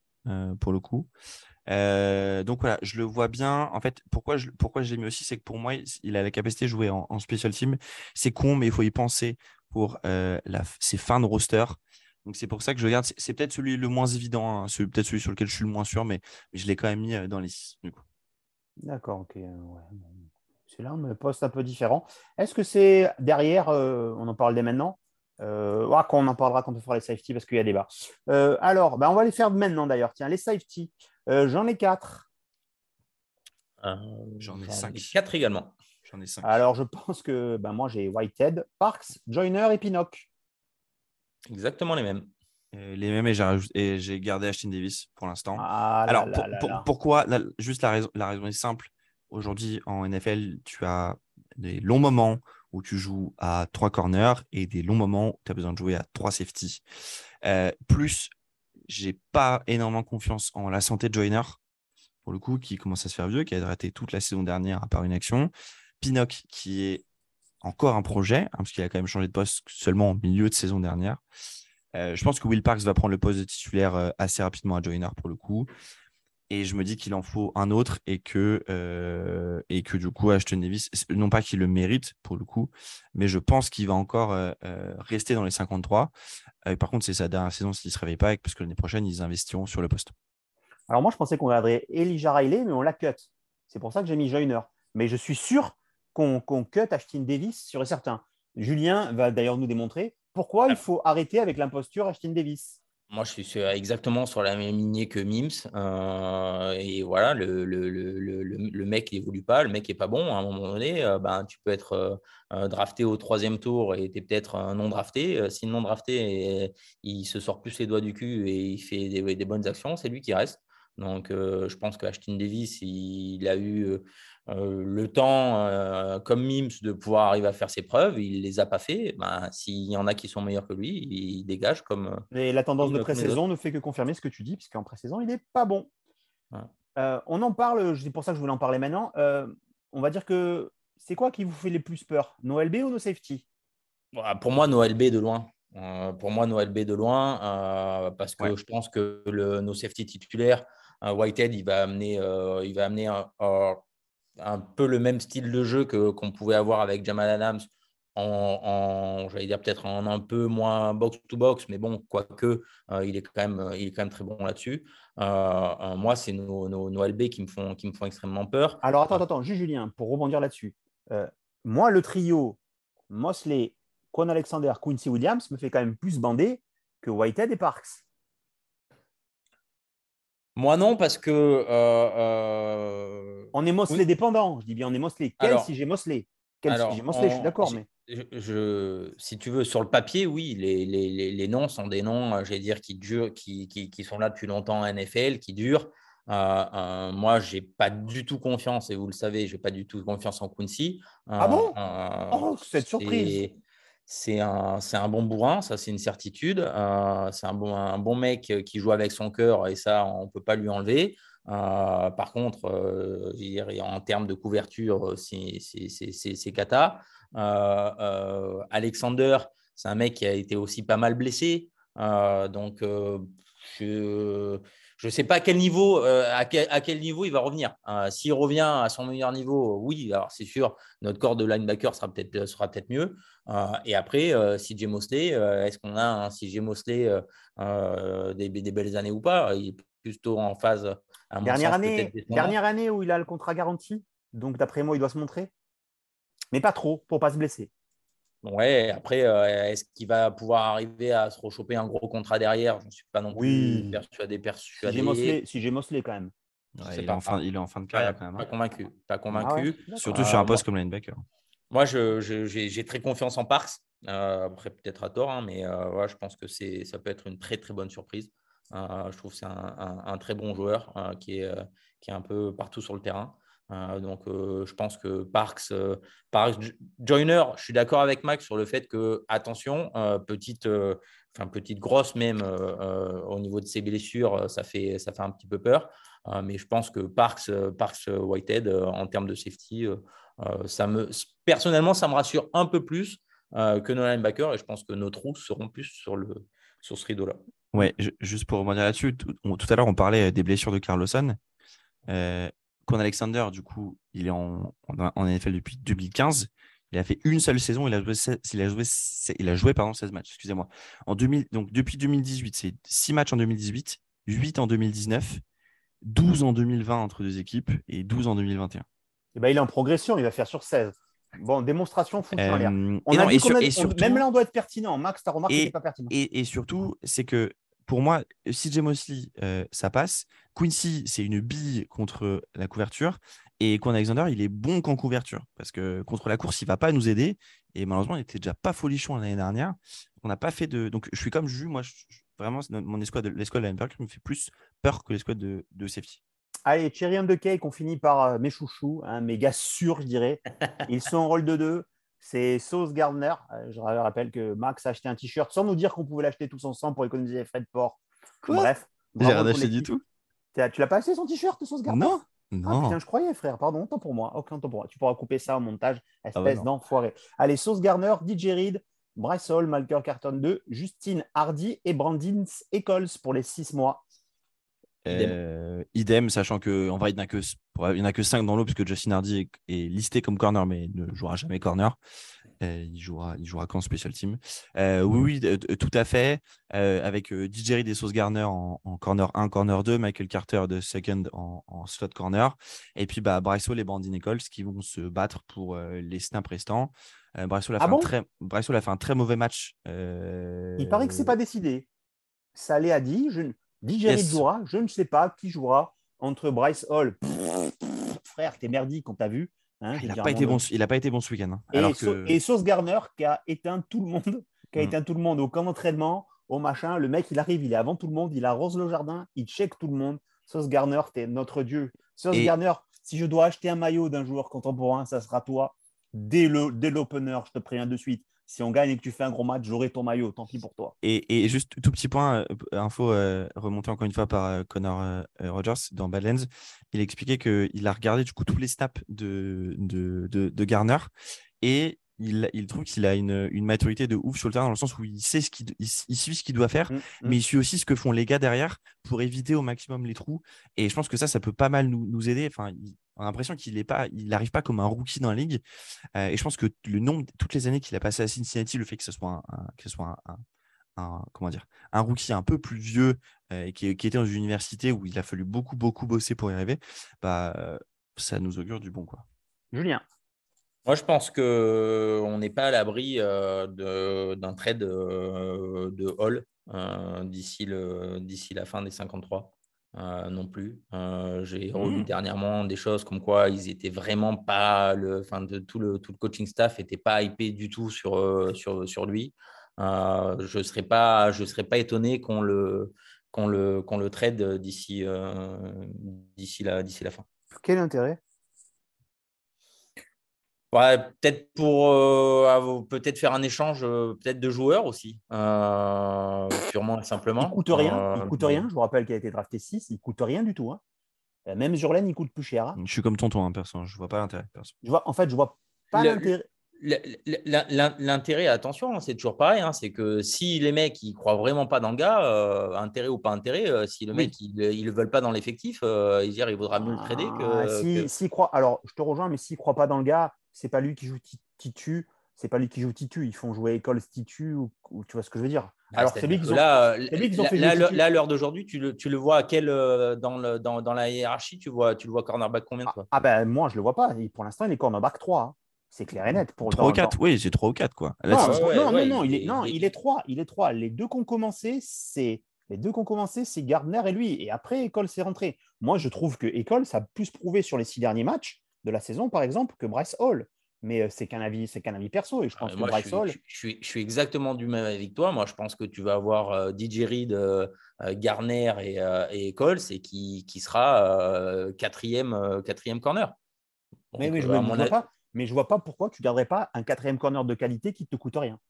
pour le coup. Euh, donc voilà, je le vois bien. En fait, pourquoi je, pourquoi je l'ai mis aussi, c'est que pour moi, il a la capacité de jouer en, special team. C'est con, mais il faut y penser pour euh, la, ses fins de roster. Donc c'est pour ça que je regarde. C'est peut-être celui le moins évident, hein, c'est peut-être celui sur lequel je suis le moins sûr, mais, je l'ai quand même mis euh, dans les six. D'accord, ok. C'est là un poste un peu différent. Est-ce que c'est derrière, on en parle dès maintenant euh, quand on en parlera quand on fera les safety parce qu'il y a débat. alors, ben, on va les faire maintenant d'ailleurs. Tiens, les safety. Euh, j'en ai quatre. Euh, j'en ai cinq. Quatre également. J'en ai cinq. Alors, je pense que ben, moi, j'ai Whitehead, Parks, Joyner et Pinnock. Exactement les mêmes. les mêmes et j'ai gardé Ashton Davis pour l'instant. Ah Alors, pourquoi Juste la raison, la raison est simple. Aujourd'hui, en NFL, tu as des longs moments où tu joues à trois corners et des longs moments où tu as besoin de jouer à trois safety. Euh, plus j'ai pas énormément confiance en la santé de Joyner, pour le coup, qui commence à se faire vieux, qui a raté toute la saison dernière à part une action. Pinnock, qui est encore un projet, hein, parce qu'il a quand même changé de poste seulement au milieu de saison dernière. Euh, je pense que Will Parks va prendre le poste de titulaire euh, assez rapidement à Joyner pour le coup. Et je me dis qu'il en faut un autre et que, euh, et que du coup, Ashton Davis, non pas qu'il le mérite pour le coup, mais je pense qu'il va encore euh, euh, rester dans les 53. par contre, c'est sa dernière saison s'il ne se réveille pas, parce que l'année prochaine, ils investiront sur le poste. Alors moi, je pensais qu'on garderait Elijah Riley, mais on l'a cut. C'est pour ça que j'ai mis Joyner. Mais je suis sûr qu'on cut Ashton Davis, sur et certain. Julien va d'ailleurs nous démontrer pourquoi il faut arrêter avec l'imposture Ashton Davis. Moi, je suis exactement sur la même lignée que Mims. Euh, et voilà, le, le, le, le mec n'évolue pas, le mec n'est pas bon. À un moment donné, ben, tu peux être euh, drafté au troisième tour et tu es peut-être non drafté. si non drafté, il se sort plus les doigts du cul et il fait des, bonnes actions, c'est lui qui reste. Donc, je pense que Ashton Davis, il a eu le temps, euh, comme Mims, de pouvoir arriver à faire ses preuves, il ne les a pas fait. Ben, S'il y en a qui sont meilleurs que lui, il dégage comme. Et la tendance de pré-saison ne fait que confirmer ce que tu dis, puisqu'en pré-saison, il n'est pas bon. Euh, on en parle, c'est pour ça que je voulais en parler maintenant. on va dire que c'est quoi qui vous fait les plus peur Noël B ou No Safety bah, Pour moi, Noël B de loin. pour moi, Noël B de loin, parce que je pense que le No Safety titulaire, Whitehead, il va amener, il va amener un, peu le même style de jeu que qu'on pouvait avoir avec Jamal Adams en, j'allais dire peut-être en un peu moins box to box, mais bon, quoique euh, il est quand même il est quand très bon là-dessus. Euh, euh, moi, c'est nos, nos, LB qui me font qui me font extrêmement peur. Alors attends attends, juste Julien pour rebondir là-dessus. moi, le trio Mosley, Quan Alexander, Quincy Williams me fait quand même plus bander que Whitehead et Parks. Moi non, parce que. Euh, euh, on est Mosley dépendant. Je dis bien on est Mosley. Quel si j'ai Mosley? Quel si j'ai Mosley? Je suis d'accord. Mais... Je, si tu veux, sur le papier, oui, les, les, les noms sont des noms, euh, j'allais dire, qui, durent, qui, qui, qui, sont là depuis longtemps en NFL, qui durent. moi, je n'ai pas du tout confiance, et vous le savez, je n'ai pas du tout confiance en Quincy. ah bon? oh, Cette surprise c'est un, un, bon bourrin, ça c'est une certitude. Euh, c'est un bon, un bon mec qui joue avec son cœur et ça on ne peut pas lui enlever. Euh, par contre, euh, en termes de couverture, c'est cata. Alexander, c'est un mec qui a été aussi pas mal blessé. donc, je je ne sais pas à quel niveau, euh, à, quel, niveau il va revenir. Euh, s'il revient à son meilleur niveau, oui, alors c'est sûr, notre corps de linebacker sera peut-être sera peut-être mieux. Euh, et après, CJ Mosley, est-ce qu'on a un CJ Mosley des, des, belles années ou pas Il est plutôt en phase. dernière année, dernière année où il a le contrat garanti. Donc d'après moi, il doit se montrer, mais pas trop pour pas se blesser. Ouais, après, euh, est-ce qu'il va pouvoir arriver à se rechoper un gros contrat derrière? Je ne suis pas non plus persuadé. persuadé. Si j'ai Mosley quand même. il, est en fin, il, est en fin, de carrière quand même. Pas hein. convaincu. Pas convaincu. Ah Surtout sur un poste comme linebacker. Moi, j'ai très confiance en Parks. Euh, après, peut-être à tort, hein, mais euh, je pense que ça peut être une très très bonne surprise. Euh, je trouve que c'est un, très bon joueur qui, est, qui est un peu partout sur le terrain. Donc, je pense que Parks, Parks, Joiner, je suis d'accord avec Max sur le fait que, attention, petite, enfin, petite grosse même au niveau de ses blessures, ça fait, ça fait un petit peu peur. mais je pense que Parks, Parks Whitehead, en termes de safety, ça me, personnellement, ça me rassure un peu plus euh, que nos linebackers. Et je pense que nos trous seront plus sur, le, sur ce rideau-là. Ouais, juste pour revenir là-dessus, tout, à l'heure, on parlait des blessures de Carlosson. Euh, Alexander, du coup, il est en, en, NFL depuis 2015. Il a fait une seule saison. Il a joué, il a joué, il a joué pardon, 16 matchs. Excusez-moi. En 2000, donc depuis 2018, c'est 6 matchs en 2018, 8 en 2019, 12 en 2020 entre deux équipes et 12 en 2021. Et ben, il est en progression. Il va faire sur 16. Bon, démonstration fonctionnelle. Euh, on a et, surtout, même là, on doit être pertinent. Max, tu as remarqué que pas pertinent. Et, surtout, c'est que pour moi, CJ Mosley, euh, ça passe. Quincy, c'est une bille contre la couverture. Et Quan Alexander, il est bon qu'en couverture. Parce que contre la course, il ne va pas nous aider. Et malheureusement, il n'était déjà pas folichon l'année dernière. On n'a pas fait de. Donc, je suis comme Jus. Moi, vraiment, mon escouade, l'escouade de linebacker me fait plus peur que l'escouade de, de safety. Allez, Cherry de Cake, on finit par euh, mes chouchous, hein, mes gars sûrs, je dirais. Ils sont en rôle de deux. C'est Sauce Gardner. Euh, je rappelle que Max a acheté un t-shirt sans nous dire qu'on pouvait l'acheter tous ensemble pour économiser les frais de port. Bref. J'ai rien acheté du tout. Tu l'as pas acheté son t-shirt, Sauce Gardner? Non. Ah, non. putain, je croyais, frère. Pardon, tant pour moi. Aucun temps pour moi. Tu pourras couper ça au montage, ah espèce d'enfoiré. Allez, Sauce Garner, DJ Reed, Bryce Hall, Malker Carton 2, Justine Hardy et Brandon Eccles pour les six mois. Euh, idem. sachant qu'en vrai, il n'y en, a que 5 dans l'eau, puisque Justin Hardy est, listé comme corner, mais il ne jouera jamais corner. Euh, il jouera, il jouera qu'en special team. Euh, oui, oui, tout à fait. avec DJ et Sauce Garner en, corner 1, corner 2, Michael Carter de second en, slot corner. Et puis bah, Hall et Brandon Nichols qui vont se battre pour les snaps restants. Hall a, ah fait a, fait un très mauvais match. Il paraît que c'est pas décidé. Ça allait à dit. Je DJ jouera, je ne sais pas qui jouera entre Bryce Hall. frère, t'es merdique quand t'as vu. Hein, il n'a pas, été bon, pas été bon ce week-end. Hein. Et, Sauce Garner qui a éteint tout le monde, qui a mm. éteint tout le monde au camp d'entraînement, au machin. Le mec, il arrive, il est avant tout le monde, il arrose le jardin, il check tout le monde. Sauce Garner, t'es notre dieu. Sauce Garner, si je dois acheter un maillot d'un joueur contemporain, ça sera toi. Dès l'opener, je te préviens de suite si on gagne et que tu fais un gros match, j'aurai ton maillot, tant pis pour toi. Et, juste tout petit point, euh, info euh, remontée encore une fois par euh, Connor Rogers dans Badlands, il expliquait qu'il a regardé du coup tous les snaps de, de, de, Garner et il, il, trouve qu'il a une, une, maturité de ouf sur le terrain dans le sens où il sait ce qu'il il, suit ce qu'il doit faire, mmh, mmh. mais il suit aussi ce que font les gars derrière pour éviter au maximum les trous. Et je pense que ça, ça peut pas mal nous, nous aider. Enfin, on a l'impression qu'il est pas, il n'arrive pas comme un rookie dans la ligue. Euh, et je pense que le nombre, toutes les années qu'il a passé à Cincinnati, le fait que ce soit un, que ce soit un, comment dire, un rookie un peu plus vieux euh, et qui, qui, était dans une université où il a fallu beaucoup, beaucoup bosser pour y arriver, bah, ça nous augure du bon. Quoi. Julien. Moi, je pense qu'on n'est pas à l'abri euh, d'un trade de Hall d'ici la fin des 53. Euh, non plus. Euh, j'ai relu mmh. dernièrement des choses comme quoi ils étaient vraiment pas le, enfin de tout le tout le coaching staff n'était pas hypé du tout sur euh, sur, sur lui. je serais pas je serais pas étonné qu'on le qu'on le qu'on le trade d'ici d'ici la d'ici la fin. Quel intérêt? Peut-être pour euh, peut-être faire un échange euh, peut-être de joueurs aussi, euh, purement et simplement. Il coûte rien, il coûte rien. Je vous rappelle qu'il a été drafté 6, il coûte rien du tout. Hein. Même Jurlen, il coûte plus cher. Hein. Je suis comme tonton, hein, personne. Je vois pas l'intérêt. Je vois, en fait, je vois pas l'intérêt. L'intérêt, attention, c'est toujours pareil, c'est que si les mecs ils croient vraiment pas dans le gars, intérêt ou pas intérêt, si le mec ils, ne le veulent pas dans l'effectif, ils disent il vaudra mieux le trader que. Ah, si, croit, alors je te rejoins, mais s'il croit pas dans le gars, c'est pas lui qui joue Titu, c'est pas lui qui joue Titu, ils font jouer École Titu, ou, tu vois ce que je veux dire. Ah, Alors, c'est lui qu'ils ont, là, là, à l'heure d'aujourd'hui, tu le, tu le vois à quel, euh, dans, le, dans, la hiérarchie, tu, vois, tu le vois cornerback combien Ah, ben moi, je le vois pas. Pour l'instant, il est cornerback 3. Hein. C'est clair et net. Pour 3 ou dans- 4, oui, c'est 3 ou 4 quoi. Là, Non, ouais, non, ouais, non, non, il il est- est, non, il est- il est trois. Il est trois. Les deux qui ont commencé, c'est les deux qui ont commencé, c'est Gardner et lui. Et après, École s'est rentré. Moi, je trouve que École, ça a plus prouvé sur les six derniers matchs de la saison, par exemple, que Bryce Hall. Mais euh, c'est qu'un avis, c'est qu'un avis perso. Et je pense que moi, je Bryce suis, Hall, je, je suis, je suis exactement du même avec toi. Moi, je pense que tu vas avoir euh, DJ Reed, euh, euh, Garner et, euh, et Coles et qui, qui sera quatrième, quatrième corner. mais, Donc, mais je ne vois avis- pas. Mais je vois pas pourquoi tu garderais pas un quatrième corner de qualité qui te coûte rien.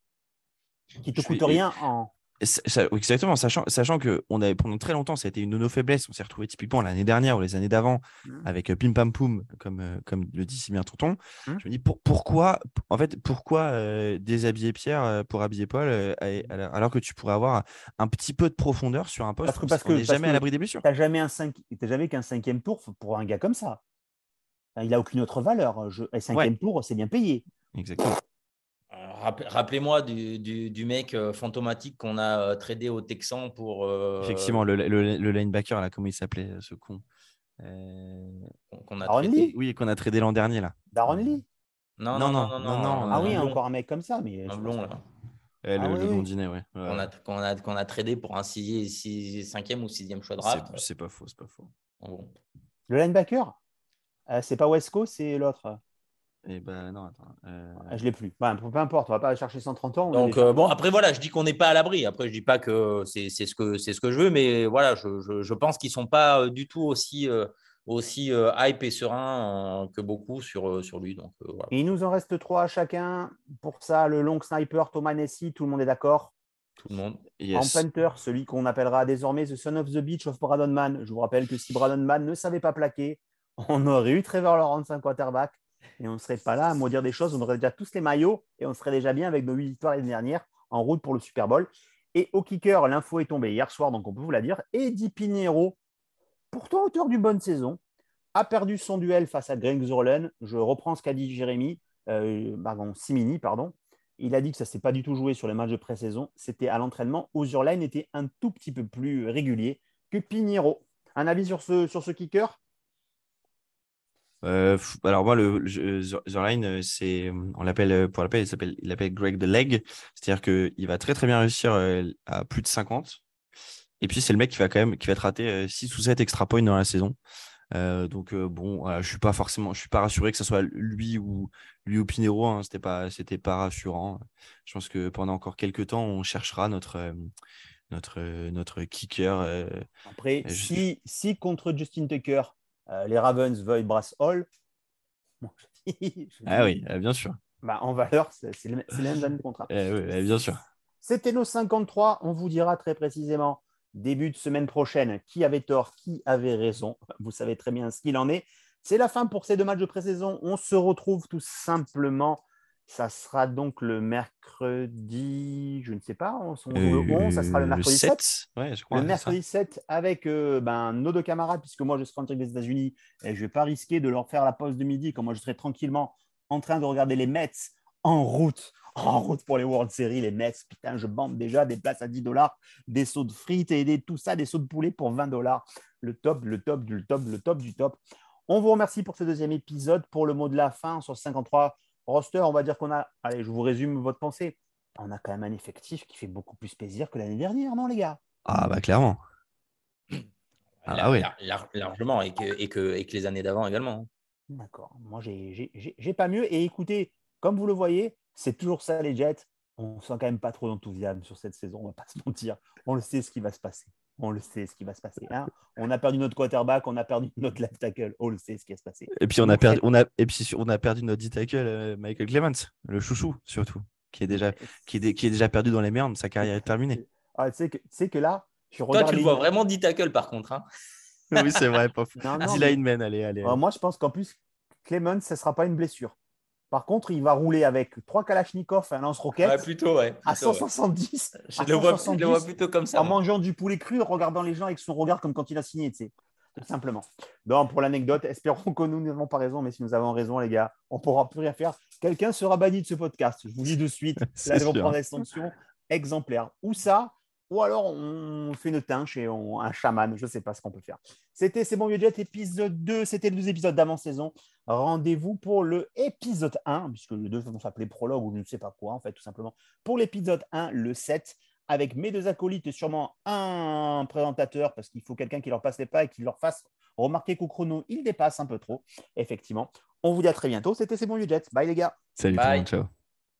Qui te coûte suis- rien en. Ça- exactement, sachant, sachant que on avait, pendant très longtemps, ça a été une de nos faiblesses. On s'est retrouvé typiquement l'année dernière ou les années d'avant Mhm. avec euh, Pim Pam Poum, comme, euh, comme le dit si bien Tonton. Mhm. Je me dis pour- pourquoi, en fait, pourquoi euh, déshabiller Pierre pour habiller Paul euh, et- alors que tu pourrais avoir un petit peu de profondeur sur un poste Parce que- parce on que- parce jamais à l'abri des blessures? T'as jamais un cinq... jamais qu'un cinquième tour pour un gars comme ça. Il n'a aucune autre valeur. Je... Un cinquième tour, c'est bien payé. Exactement. Rapp- Rappelez-moi du, du, du mec euh, fantomatique qu'on a euh, tradé au Texan pour. euh, Effectivement, le, le- le linebacker, là, comment il s'appelait, ce con Euh, qu'on- qu'on a Aaron traité. Lee? Oui, qu'on a tradé l'an dernier, là. Darren Lee? Non, Non, non, non, non, non, non, Ah oui, encore un mec comme ça. Mais un blond, pense- là. Ah le, oui, le oui. blondinet, ouais. Ouais, Qu'on a, qu'on a, qu'on a tradé pour un 6, 5e ou 6e choix de draft. C'est- C'est pas faux, c'est pas faux. Bon. Le linebacker, euh, c'est pas Wesco, c'est l'autre. Et ben non, attends. euh, Ah, je l'ai plus. Enfin, peu importe, on va pas chercher 130 ans. Donc, euh, bon, après, voilà, je dis qu'on n'est pas à l'abri. Après, je dis pas que c'est ce, que- c'est ce que je veux, mais voilà, je, je- je pense qu'ils sont pas euh, du tout aussi, aussi hype et serein que beaucoup sur, sur lui. Donc, voilà. Et il nous en reste trois à chacun. Pour ça, le long sniper, Thomas Nessie, tout le monde est d'accord? tout le monde. yes. En celui qu'on appellera désormais The Son of the Beach of Braden Mann. Je vous rappelle que si Braden Mann ne savait pas plaquer, on aurait eu Trevor Lawrence, un quarterback, et on ne serait pas là à maudire des choses. On aurait déjà tous les maillots et on serait déjà bien avec nos huit victoires l'année dernière en route pour le Super Bowl. Et au kicker, l'info est tombée hier soir, donc on peut vous la dire. Eddie Pinheiro, pourtant auteur d'une bonne saison, a perdu son duel face à Greg Zurlen. Je reprends ce qu'a dit Jérémy, euh, pardon, Simini, pardon. Il a dit que ça ne s'est pas du tout joué sur les matchs de pré-saison. C'était à l'entraînement où Zurline était un tout petit peu plus régulier que Pinheiro. Un avis sur ce kicker? Euh, alors moi, le, Zurline, euh, c'est, on l'appelle euh, pour l'appel, il s'appelle, il l'appelle Greg the Leg, c'est-à-dire qu'il va très très bien réussir à plus de 50. Et puis c'est le mec qui va quand même, qui va te rater 6 ou 7 extra points dans la saison. Euh, donc bon, voilà, je suis pas forcément, je suis pas rassuré que ce soit lui ou lui ou Pinero. Hein, c'était pas, c'était pas rassurant. Je pense que pendant encore quelques temps, on cherchera notre notre notre kicker. Après, je- si, si contre Justin Tucker, euh, les Ravens veuillent Brass Hall, moi, je dis- je Ah oui, euh, bien sûr. bah, en valeur, c'est le, même de contrat. Eh oui, eh bien sûr. C'était nos 53. On vous dira très précisément début de semaine prochaine qui avait tort, qui avait raison. Vous savez très bien ce qu'il en est. C'est la fin pour ces deux matchs de pré-saison. On se retrouve tout simplement. Ça sera donc le mercredi, je ne sais pas, on se retrouve le 11, ça sera le Euh, mercredi 7. Ouais, je crois. Le ça. mercredi 7 avec euh, ben, nos deux camarades, puisque moi je serai en direct des États-Unis et je ne vais pas risquer de leur faire la pause de midi, comme moi je serai tranquillement en train de regarder les Mets en route, en route pour les World Series. Les Mets, putain, je bande déjà des places à 10 dollars, des sauts de frites et des, tout ça, des sauts de poulet pour 20 dollars. Le top, le top, le top, le top du top. On vous remercie pour ce deuxième épisode. Pour le mot de la fin sur 53 roster, on va dire qu'on a, allez, je vous résume votre pensée. On a quand même un effectif qui fait beaucoup plus plaisir que l'année dernière, non les gars? Ah bah clairement. Ah Lar- ouais. lar- lar- largement, et que, et, que, et que les années d'avant également. hein. D'accord. Moi, j'ai- j'ai j'ai- j'ai pas mieux. Et écoutez, comme vous le voyez, c'est toujours ça, les Jets. On sent quand même pas trop d'enthousiasme sur cette saison, on va pas se mentir. On le sait ce qui va se passer. On le sait ce qui va se passer. hein. On a perdu notre quarterback, on a perdu notre left tackle. On le sait ce qui va se passer. Et puis on a perdu, on a, et puis on a perdu notre D-tackle euh, Michael Clemens, le chouchou surtout, qui est déjà, qui est, dé- qui est déjà perdu dans les merdes. Sa carrière est terminée. Ah, tu sais que, tu sais que là, je Toi, regarde tu le les- vois vraiment 10 tackles par contre. hein. oui, c'est vrai. Pas fou. Non, non, mais- lineman, allez, allez. Euh, moi, je pense qu'en plus, Clemens, ce ne sera pas une blessure. Par contre, il va rouler avec trois Kalachnikov et un lance-roquette Ouais, plutôt, ouais. à plutôt, ouais. 170. Je à le, vois, je le 170, vois plutôt comme ça. en mangeant du poulet cru, en regardant les gens avec son regard comme quand il a signé, tu sais. Tout simplement. Donc, pour l'anecdote, espérons que nous n'avons pas raison, mais si nous avons raison, les gars, on ne pourra plus rien faire. Quelqu'un sera banni de ce podcast. Je vous dis de suite, là, ils vont prendre des sanctions exemplaires. Où ça? Ou alors on fait une tinche et on, un chaman, je ne sais pas ce qu'on peut faire. C'était C'est bon vieux jet épisode 2, c'était le deux épisodes d'avant-saison. Rendez-vous pour le épisode 1, puisque les deux vont s'appeler prologue ou je ne sais pas quoi en fait tout simplement. Pour l'épisode 1, le 7, avec mes deux acolytes et sûrement un présentateur, parce qu'il faut quelqu'un qui leur passe les pas et qui leur fasse remarquer qu'au chrono, il dépasse un peu trop, effectivement. On vous dit à très bientôt. C'était C'est bon vieux jet. Bye les gars. Salut tout le monde, ciao.